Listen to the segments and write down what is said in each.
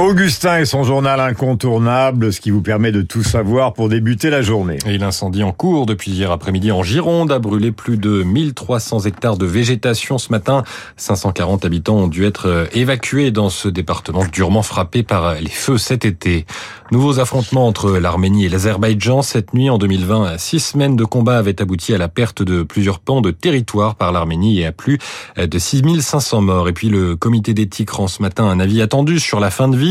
Augustin et son journal incontournable, ce qui vous permet de tout savoir pour débuter la journée. Et l'incendie en cours depuis hier après-midi en Gironde a brûlé plus de 1300 hectares de végétation ce matin. 540 habitants ont dû être euh, évacués dans ce département durement frappé par les feux cet été. Nouveaux affrontements entre l'Arménie et l'Azerbaïdjan cette nuit en 2020. Six semaines de combat avaient abouti à la perte de plusieurs pans de territoire par l'Arménie et à plus de 6500 morts. Et puis le comité d'éthique rend ce matin un avis attendu sur la fin de vie.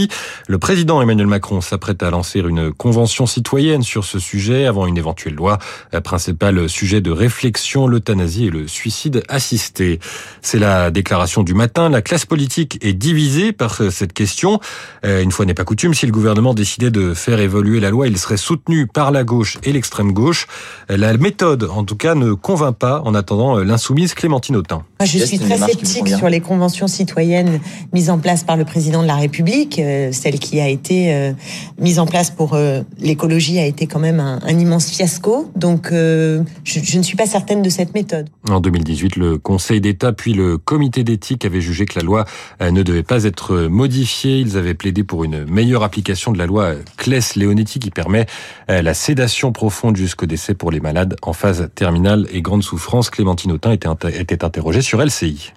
Le président Emmanuel Macron s'apprête à lancer une convention citoyenne sur ce sujet avant une éventuelle loi. Principal sujet de réflexion, l'euthanasie et le suicide assisté. C'est la déclaration du matin. La classe politique est divisée par cette question. Euh, une fois n'est pas coutume, si le gouvernement décidait de faire évoluer la loi, il serait soutenu par la gauche et l'extrême gauche. La méthode, en tout cas, ne convainc pas en attendant l'insoumise Clémentine Autain. Je suis très sceptique sur les conventions citoyennes mises en place par le président de la République. Euh, celle qui a été euh, mise en place pour euh, l'écologie a été quand même un, immense fiasco. Donc, je, je, ne suis pas certaine de cette méthode. En 2018, le Conseil d'État puis le Comité d'éthique avaient jugé que la loi ne devait pas être modifiée. Ils avaient plaidé pour une meilleure application de la loi Claes-Leonetti qui permet la sédation profonde jusqu'au décès pour les malades en phase terminale et grande souffrance. Clémentine Autain était, était interrogée sur LCI.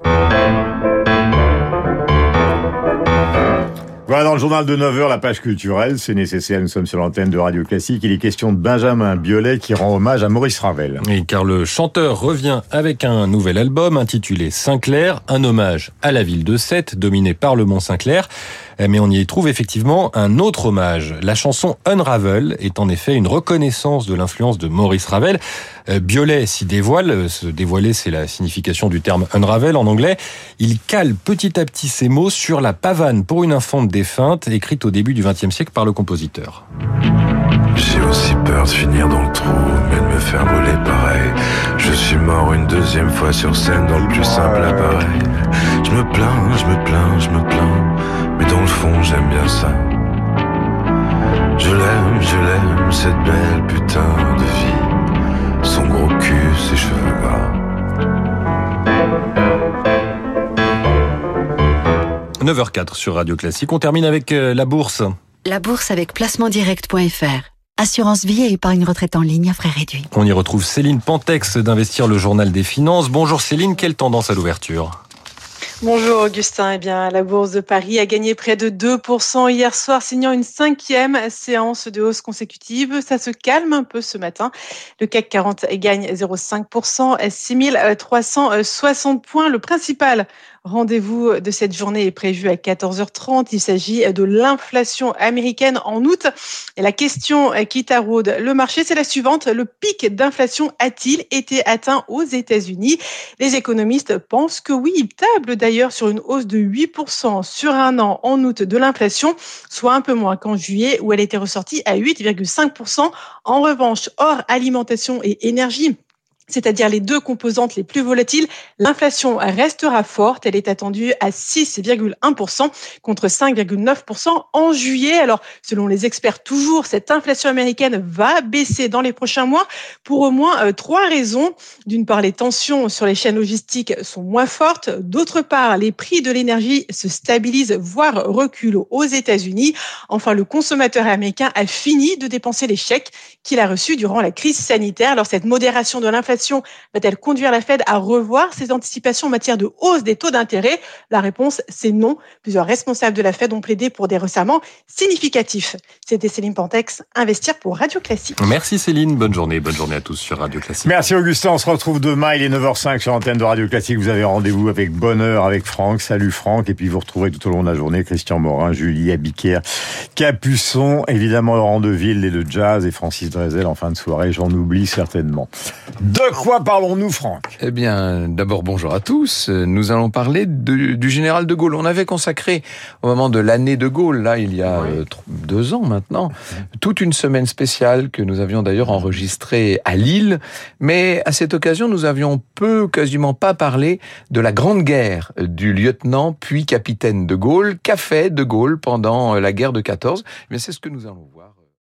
Voilà dans le journal de 9h, la page culturelle, c'est nécessaire, nous sommes sur l'antenne de Radio Classique. Il est question de Benjamin Biolay qui rend hommage à Maurice Ravel. Oui, car le chanteur revient avec un nouvel album intitulé Saint-Clair, un hommage à la ville de Sète, dominée par le Mont Saint-Clair. Mais on y trouve effectivement un autre hommage. La chanson Unravel est en effet une reconnaissance de l'influence de Maurice Ravel. Biolay s'y dévoile, se dévoiler c'est la signification du terme Unravel en anglais. Il cale petit à petit ses mots sur la pavane pour une infante défunte, écrite au début du XXe siècle par le compositeur. J'ai aussi peur de finir dans le trou, mais de me faire pareil. Je suis mort une deuxième fois sur scène dans le plus simple appareil. Je me plains, je me plains, je me plains, mais dans le fond j'aime bien ça. Je l'aime, je l'aime, cette belle putain de vie. Son gros cul, ses cheveux gras. 9h04 sur Radio Classique. On termine avec la bourse. La bourse avec placementdirect.fr. Assurance vie et épargne retraite en ligne à frais réduits. On y retrouve Céline Pantex d'Investir le Journal des Finances. Bonjour Céline, quelle tendance à l'ouverture? Bonjour Augustin. Eh bien, la Bourse de Paris a gagné près de 2% hier soir, signant une cinquième séance de hausse consécutive. Ça se calme un peu ce matin. Le CAC 40 gagne 0,5%, 6360 points. Le principal rendez-vous de cette journée est prévu à 14h30. Il s'agit de l'inflation américaine en août. Et la question qui taraude le marché, c'est la suivante. Le pic d'inflation a-t-il été atteint aux États-Unis? Les économistes pensent que oui. Ils tablent d'ailleurs sur une hausse de 8% sur un an en août de l'inflation, soit un peu moins qu'en juillet où elle était ressortie à 8,5%. En revanche, hors alimentation et énergie, c'est-à-dire les deux composantes les plus volatiles, l'inflation restera forte. Elle est attendue à 6,1% contre 5,9% en juillet. Alors, selon les experts, toujours, cette inflation américaine va baisser dans les prochains mois pour au moins euh, trois raisons. D'une part, les tensions sur les chaînes logistiques sont moins fortes. D'autre part, les prix de l'énergie se stabilisent, voire reculent aux États-Unis. Enfin, le consommateur américain a fini de dépenser les chèques qu'il a reçus durant la crise sanitaire. Alors, cette modération de l'inflation va-t-elle conduire la Fed à revoir ses anticipations en matière de hausse des taux d'intérêt? La réponse, c'est non. Plusieurs responsables de la Fed ont plaidé pour des resserrements significatifs. C'était Céline Pantex, Investir pour Radio Classique. Merci Céline, bonne journée, bonne journée à tous sur Radio Classique. Merci Augustin, on se retrouve demain, il est 9h05 sur l'antenne de Radio Classique. Vous avez rendez-vous avec bonheur avec Franck. Salut Franck, et puis vous retrouverez tout au long de la journée Christian Morin, Julie Abiquière, Capuçon, évidemment Laurent Deville et de Jazz et Francis Drezel en fin de soirée, j'en oublie certainement. De quoi parlons-nous, Franck? Eh bien, d'abord, bonjour à tous. Nous allons parler de, du général de Gaulle. On avait consacré, au moment de l'année de Gaulle, là, il y a euh, deux ans maintenant, toute une semaine spéciale que nous avions d'ailleurs enregistrée à Lille. Mais à cette occasion, nous avions peu, quasiment pas parlé de la grande guerre du lieutenant puis capitaine de Gaulle. Qu'a fait de Gaulle pendant la guerre de 14 Mais c'est ce que nous allons voir.